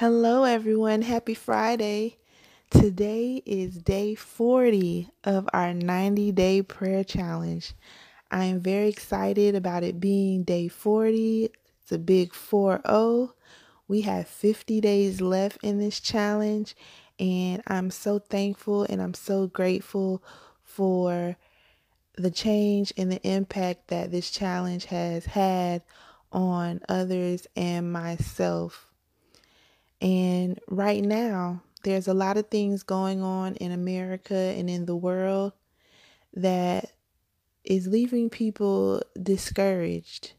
Hello, everyone. Happy Friday. Today is day 40 of our 90 day prayer challenge. I am very excited about it being day 40. It's a big 4 0. We have 50 days left in this challenge, and I'm so thankful and I'm so grateful for the change and the impact that this challenge has had on others and myself. Right now, there's a lot of things going on in America and in the world that is leaving people discouraged.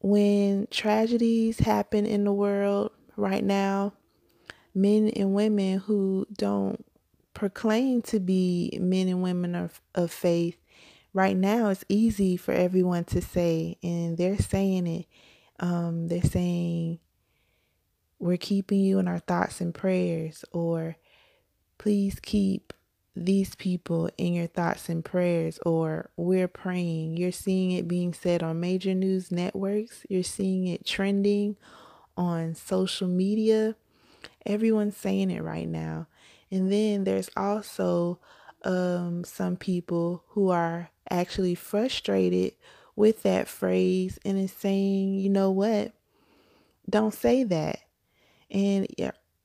When tragedies happen in the world right now, men and women who don't proclaim to be men and women of, of faith, right now it's easy for everyone to say, and they're saying it. Um, they're saying we're keeping you in our thoughts and prayers, or please keep these people in your thoughts and prayers, or we're praying. You're seeing it being said on major news networks, you're seeing it trending on social media. Everyone's saying it right now. And then there's also um, some people who are actually frustrated with that phrase and is saying, you know what? Don't say that and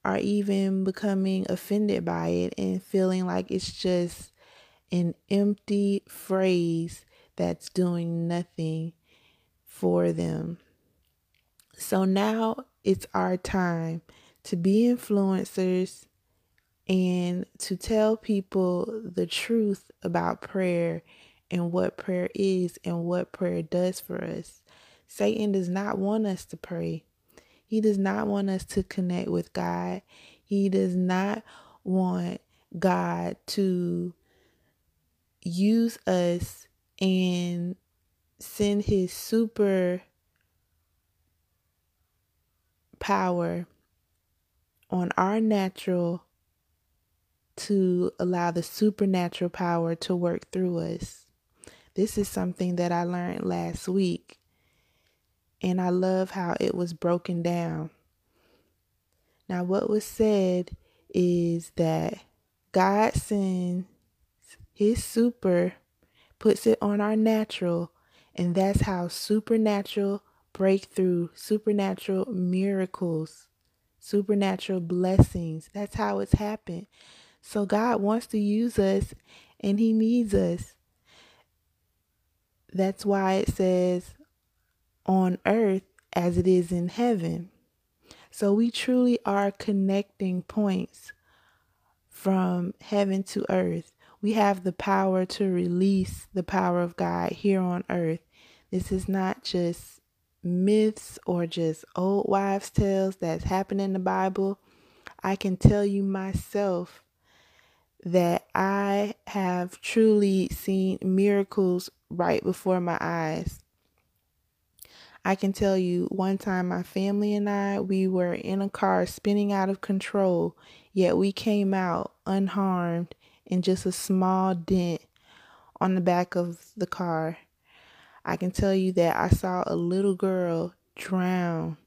are even becoming offended by it and feeling like it's just an empty phrase that's doing nothing for them. So now it's our time to be influencers and to tell people the truth about prayer and what prayer is and what prayer does for us. Satan does not want us to pray. He does not want us to connect with God. He does not want God to use us and send his super power on our natural to allow the supernatural power to work through us. This is something that I learned last week and I love how it was broken down. Now, what was said is that God sends His super, puts it on our natural, and that's how supernatural breakthrough, supernatural miracles, supernatural blessings, that's how it's happened. So, God wants to use us and He needs us. That's why it says, on earth as it is in heaven. So we truly are connecting points from heaven to earth. We have the power to release the power of God here on earth. This is not just myths or just old wives' tales that's happened in the Bible. I can tell you myself that I have truly seen miracles right before my eyes. I can tell you one time my family and I, we were in a car spinning out of control, yet we came out unharmed in just a small dent on the back of the car. I can tell you that I saw a little girl drown,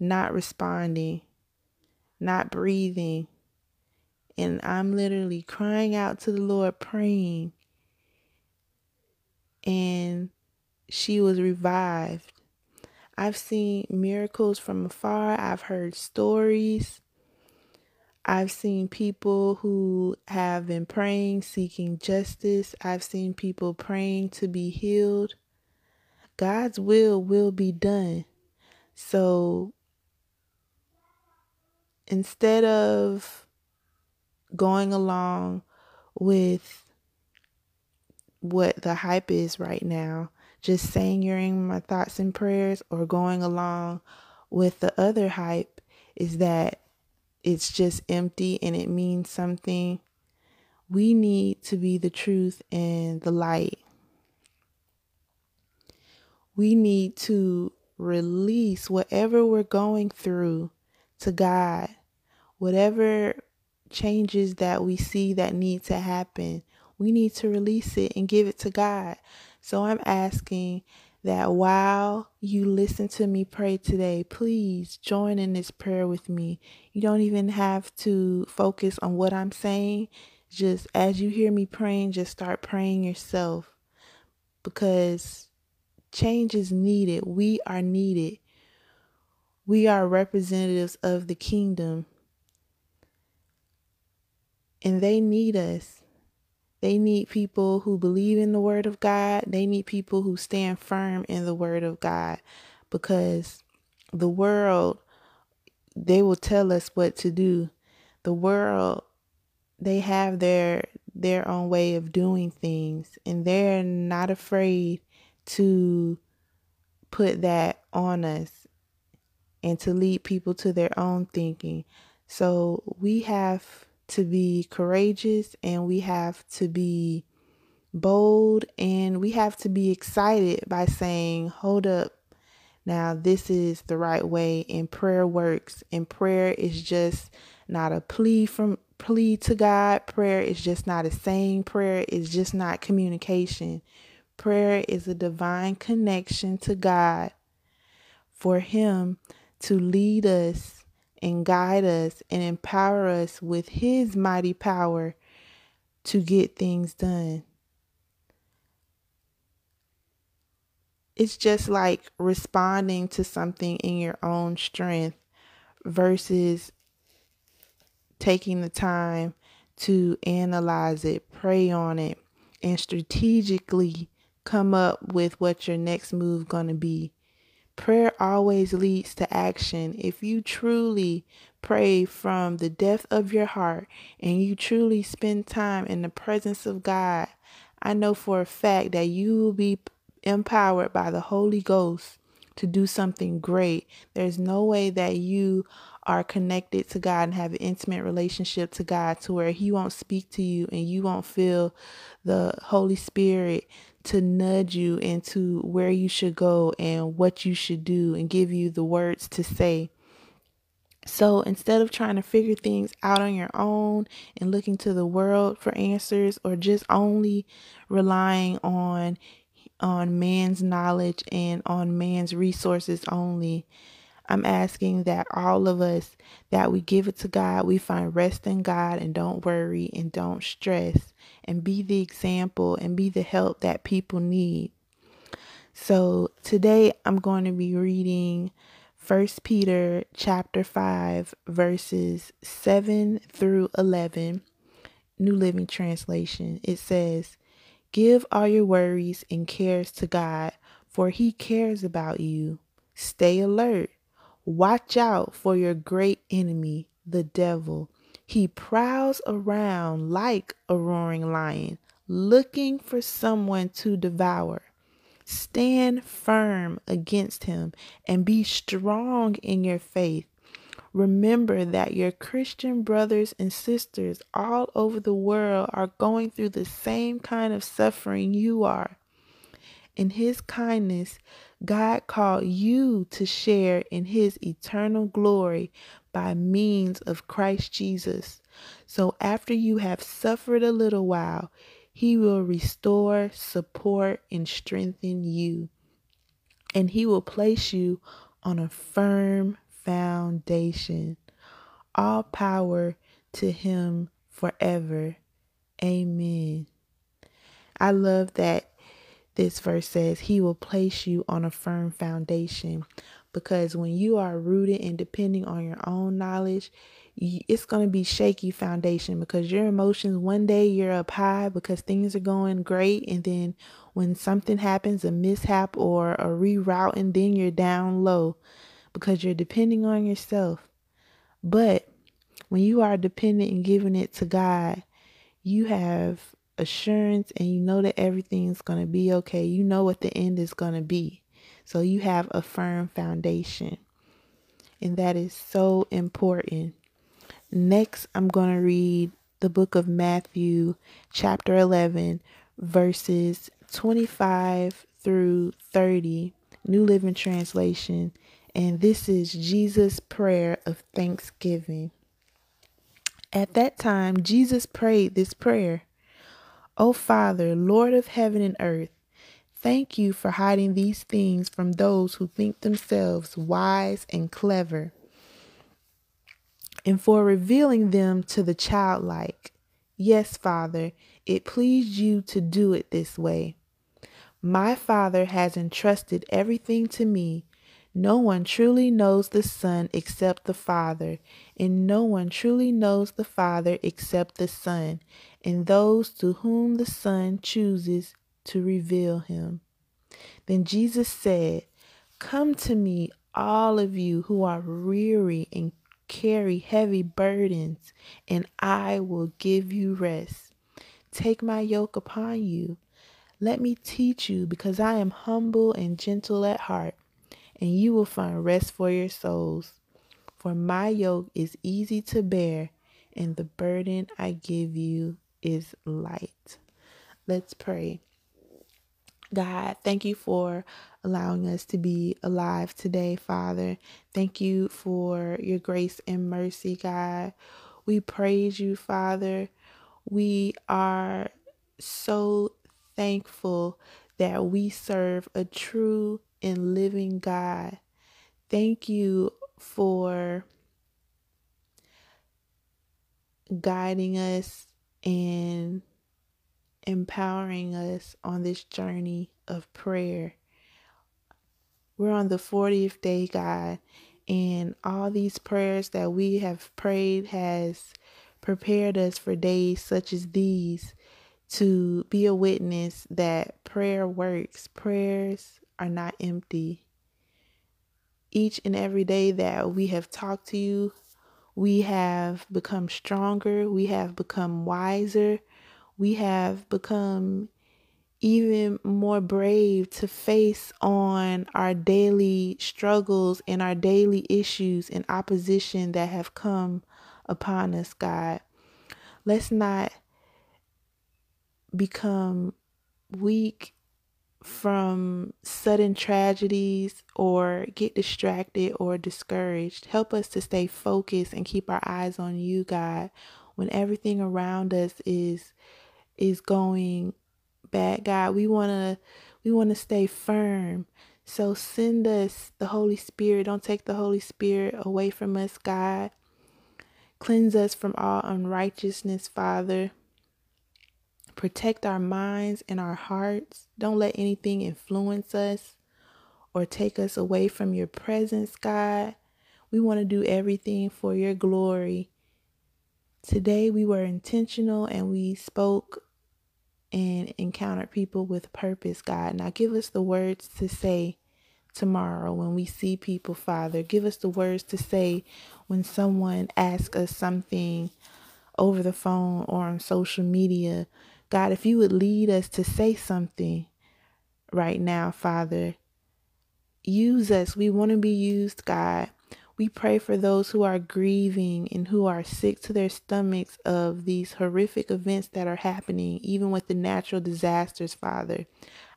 not responding, not breathing. And I'm literally crying out to the Lord, praying. And she was revived. I've seen miracles from afar. I've heard stories. I've seen people who have been praying, seeking justice. I've seen people praying to be healed. God's will will be done. So instead of going along with what the hype is right now, just saying you're in my thoughts and prayers or going along with the other hype is that it's just empty and it means something. We need to be the truth and the light. We need to release whatever we're going through to God. Whatever changes that we see that need to happen, we need to release it and give it to God. So I'm asking that while you listen to me pray today, please join in this prayer with me. You don't even have to focus on what I'm saying. Just as you hear me praying, just start praying yourself because change is needed. We are needed. We are representatives of the kingdom, and they need us. They need people who believe in the word of God. They need people who stand firm in the word of God because the world, they will tell us what to do. The world, they have their their own way of doing things and they're not afraid to put that on us and to lead people to their own thinking. So we have to be courageous and we have to be bold and we have to be excited by saying, Hold up, now this is the right way, and prayer works. And prayer is just not a plea from plea to God. Prayer is just not a saying. Prayer is just not communication. Prayer is a divine connection to God for Him to lead us and guide us and empower us with His mighty power to get things done. It's just like responding to something in your own strength versus taking the time to analyze it, pray on it, and strategically come up with what your next move going to be. Prayer always leads to action. If you truly pray from the depth of your heart and you truly spend time in the presence of God, I know for a fact that you will be empowered by the Holy Ghost to do something great. There's no way that you are connected to God and have an intimate relationship to God to where He won't speak to you and you won't feel the Holy Spirit to nudge you into where you should go and what you should do and give you the words to say. So instead of trying to figure things out on your own and looking to the world for answers or just only relying on on man's knowledge and on man's resources only, I'm asking that all of us that we give it to God, we find rest in God and don't worry and don't stress and be the example and be the help that people need. So today I'm going to be reading 1 Peter chapter 5 verses 7 through 11 New Living Translation. It says, "Give all your worries and cares to God, for he cares about you. Stay alert Watch out for your great enemy, the devil. He prowls around like a roaring lion, looking for someone to devour. Stand firm against him and be strong in your faith. Remember that your Christian brothers and sisters all over the world are going through the same kind of suffering you are. In His kindness, God called you to share in his eternal glory by means of Christ Jesus. So after you have suffered a little while, he will restore, support, and strengthen you. And he will place you on a firm foundation. All power to him forever. Amen. I love that this verse says, He will place you on a firm foundation. Because when you are rooted and depending on your own knowledge, it's going to be shaky foundation because your emotions one day you're up high because things are going great and then when something happens a mishap or a reroute and then you're down low because you're depending on yourself but when you are dependent and giving it to God you have assurance and you know that everything's going to be okay. You know what the end is going to be. So you have a firm foundation. And that is so important. Next, I'm going to read the book of Matthew, chapter 11, verses 25 through 30, New Living Translation. And this is Jesus' prayer of thanksgiving. At that time, Jesus prayed this prayer O Father, Lord of heaven and earth, Thank you for hiding these things from those who think themselves wise and clever, and for revealing them to the childlike. Yes, Father, it pleased you to do it this way. My Father has entrusted everything to me. No one truly knows the Son except the Father, and no one truly knows the Father except the Son, and those to whom the Son chooses to reveal him. Then Jesus said, Come to me, all of you who are weary and carry heavy burdens, and I will give you rest. Take my yoke upon you. Let me teach you, because I am humble and gentle at heart, and you will find rest for your souls. For my yoke is easy to bear, and the burden I give you is light. Let's pray. God, thank you for allowing us to be alive today, Father. Thank you for your grace and mercy, God. We praise you, Father. We are so thankful that we serve a true and living God. Thank you for guiding us and empowering us on this journey of prayer. We're on the 40th day, God, and all these prayers that we have prayed has prepared us for days such as these to be a witness that prayer works. Prayers are not empty. Each and every day that we have talked to you, we have become stronger, we have become wiser, we have become even more brave to face on our daily struggles and our daily issues and opposition that have come upon us, God. Let's not become weak from sudden tragedies or get distracted or discouraged. Help us to stay focused and keep our eyes on you, God, when everything around us is is going bad, God. We want to we want to stay firm. So send us the Holy Spirit. Don't take the Holy Spirit away from us, God. Cleanse us from all unrighteousness, Father. Protect our minds and our hearts. Don't let anything influence us or take us away from your presence, God. We want to do everything for your glory. Today we were intentional and we spoke and encountered people with purpose, God. Now give us the words to say tomorrow when we see people, Father. Give us the words to say when someone asks us something over the phone or on social media. God, if you would lead us to say something right now, Father, use us. We want to be used, God. We pray for those who are grieving and who are sick to their stomachs of these horrific events that are happening, even with the natural disasters, Father.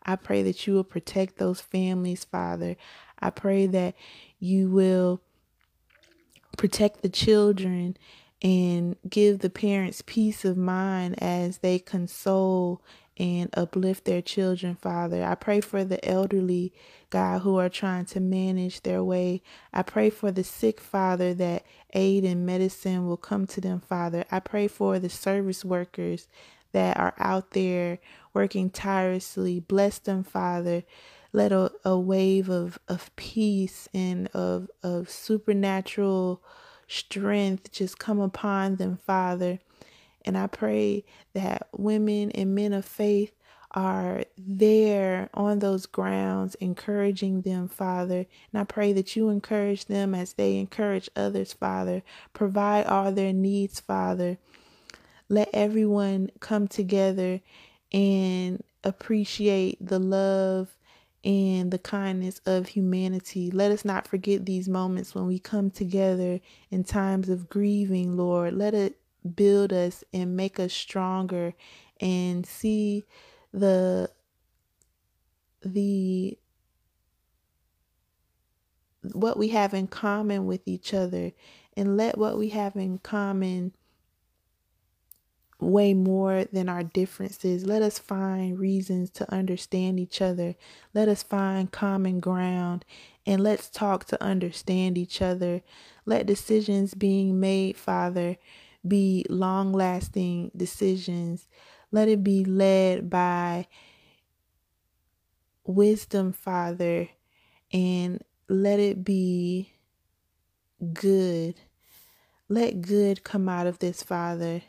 I pray that you will protect those families, Father. I pray that you will protect the children and give the parents peace of mind as they console and uplift their children, Father. I pray for the elderly, God, who are trying to manage their way. I pray for the sick, Father, that aid and medicine will come to them, Father. I pray for the service workers that are out there working tirelessly. Bless them, Father. Let a, a wave of, of peace and of, of supernatural strength just come upon them, Father. And I pray that women and men of faith are there on those grounds, encouraging them, Father. And I pray that you encourage them as they encourage others, Father. Provide all their needs, Father. Let everyone come together and appreciate the love and the kindness of humanity. Let us not forget these moments when we come together in times of grieving, Lord. Let it build us and make us stronger and see the the what we have in common with each other and let what we have in common way more than our differences. Let us find reasons to understand each other. Let us find common ground and let's talk to understand each other. Let decisions being made, Father, be long lasting decisions. Let it be led by wisdom, Father, and let it be good. Let good come out of this, Father.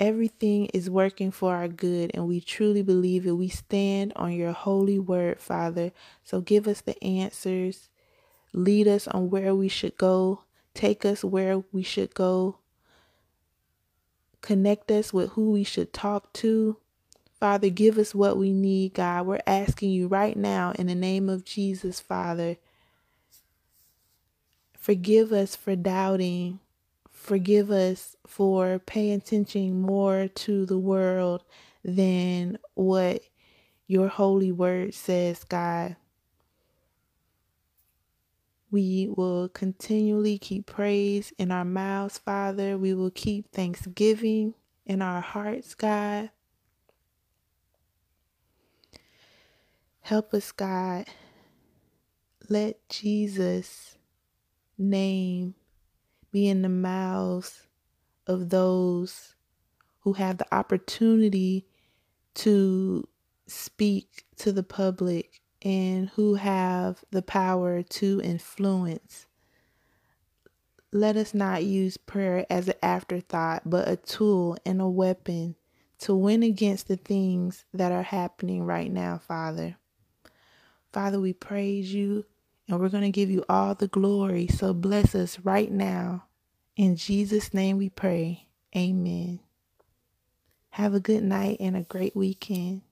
Everything is working for our good, and we truly believe it. We stand on your holy word, Father. So give us the answers. Lead us on where we should go. Take us where we should go. Connect us with who we should talk to. Father, give us what we need, God. We're asking you right now in the name of Jesus, Father. Forgive us for doubting. Forgive us for paying attention more to the world than what your holy word says, God. We will continually keep praise in our mouths, Father. We will keep thanksgiving in our hearts, God. Help us, God. Let Jesus' name be in the mouths of those who have the opportunity to speak to the public and who have the power to influence. Let us not use prayer as an afterthought, but a tool and a weapon to win against the things that are happening right now, Father. Father, we praise you and we're going to give you all the glory. So bless us right now. In Jesus' name we pray. Amen. Have a good night and a great weekend.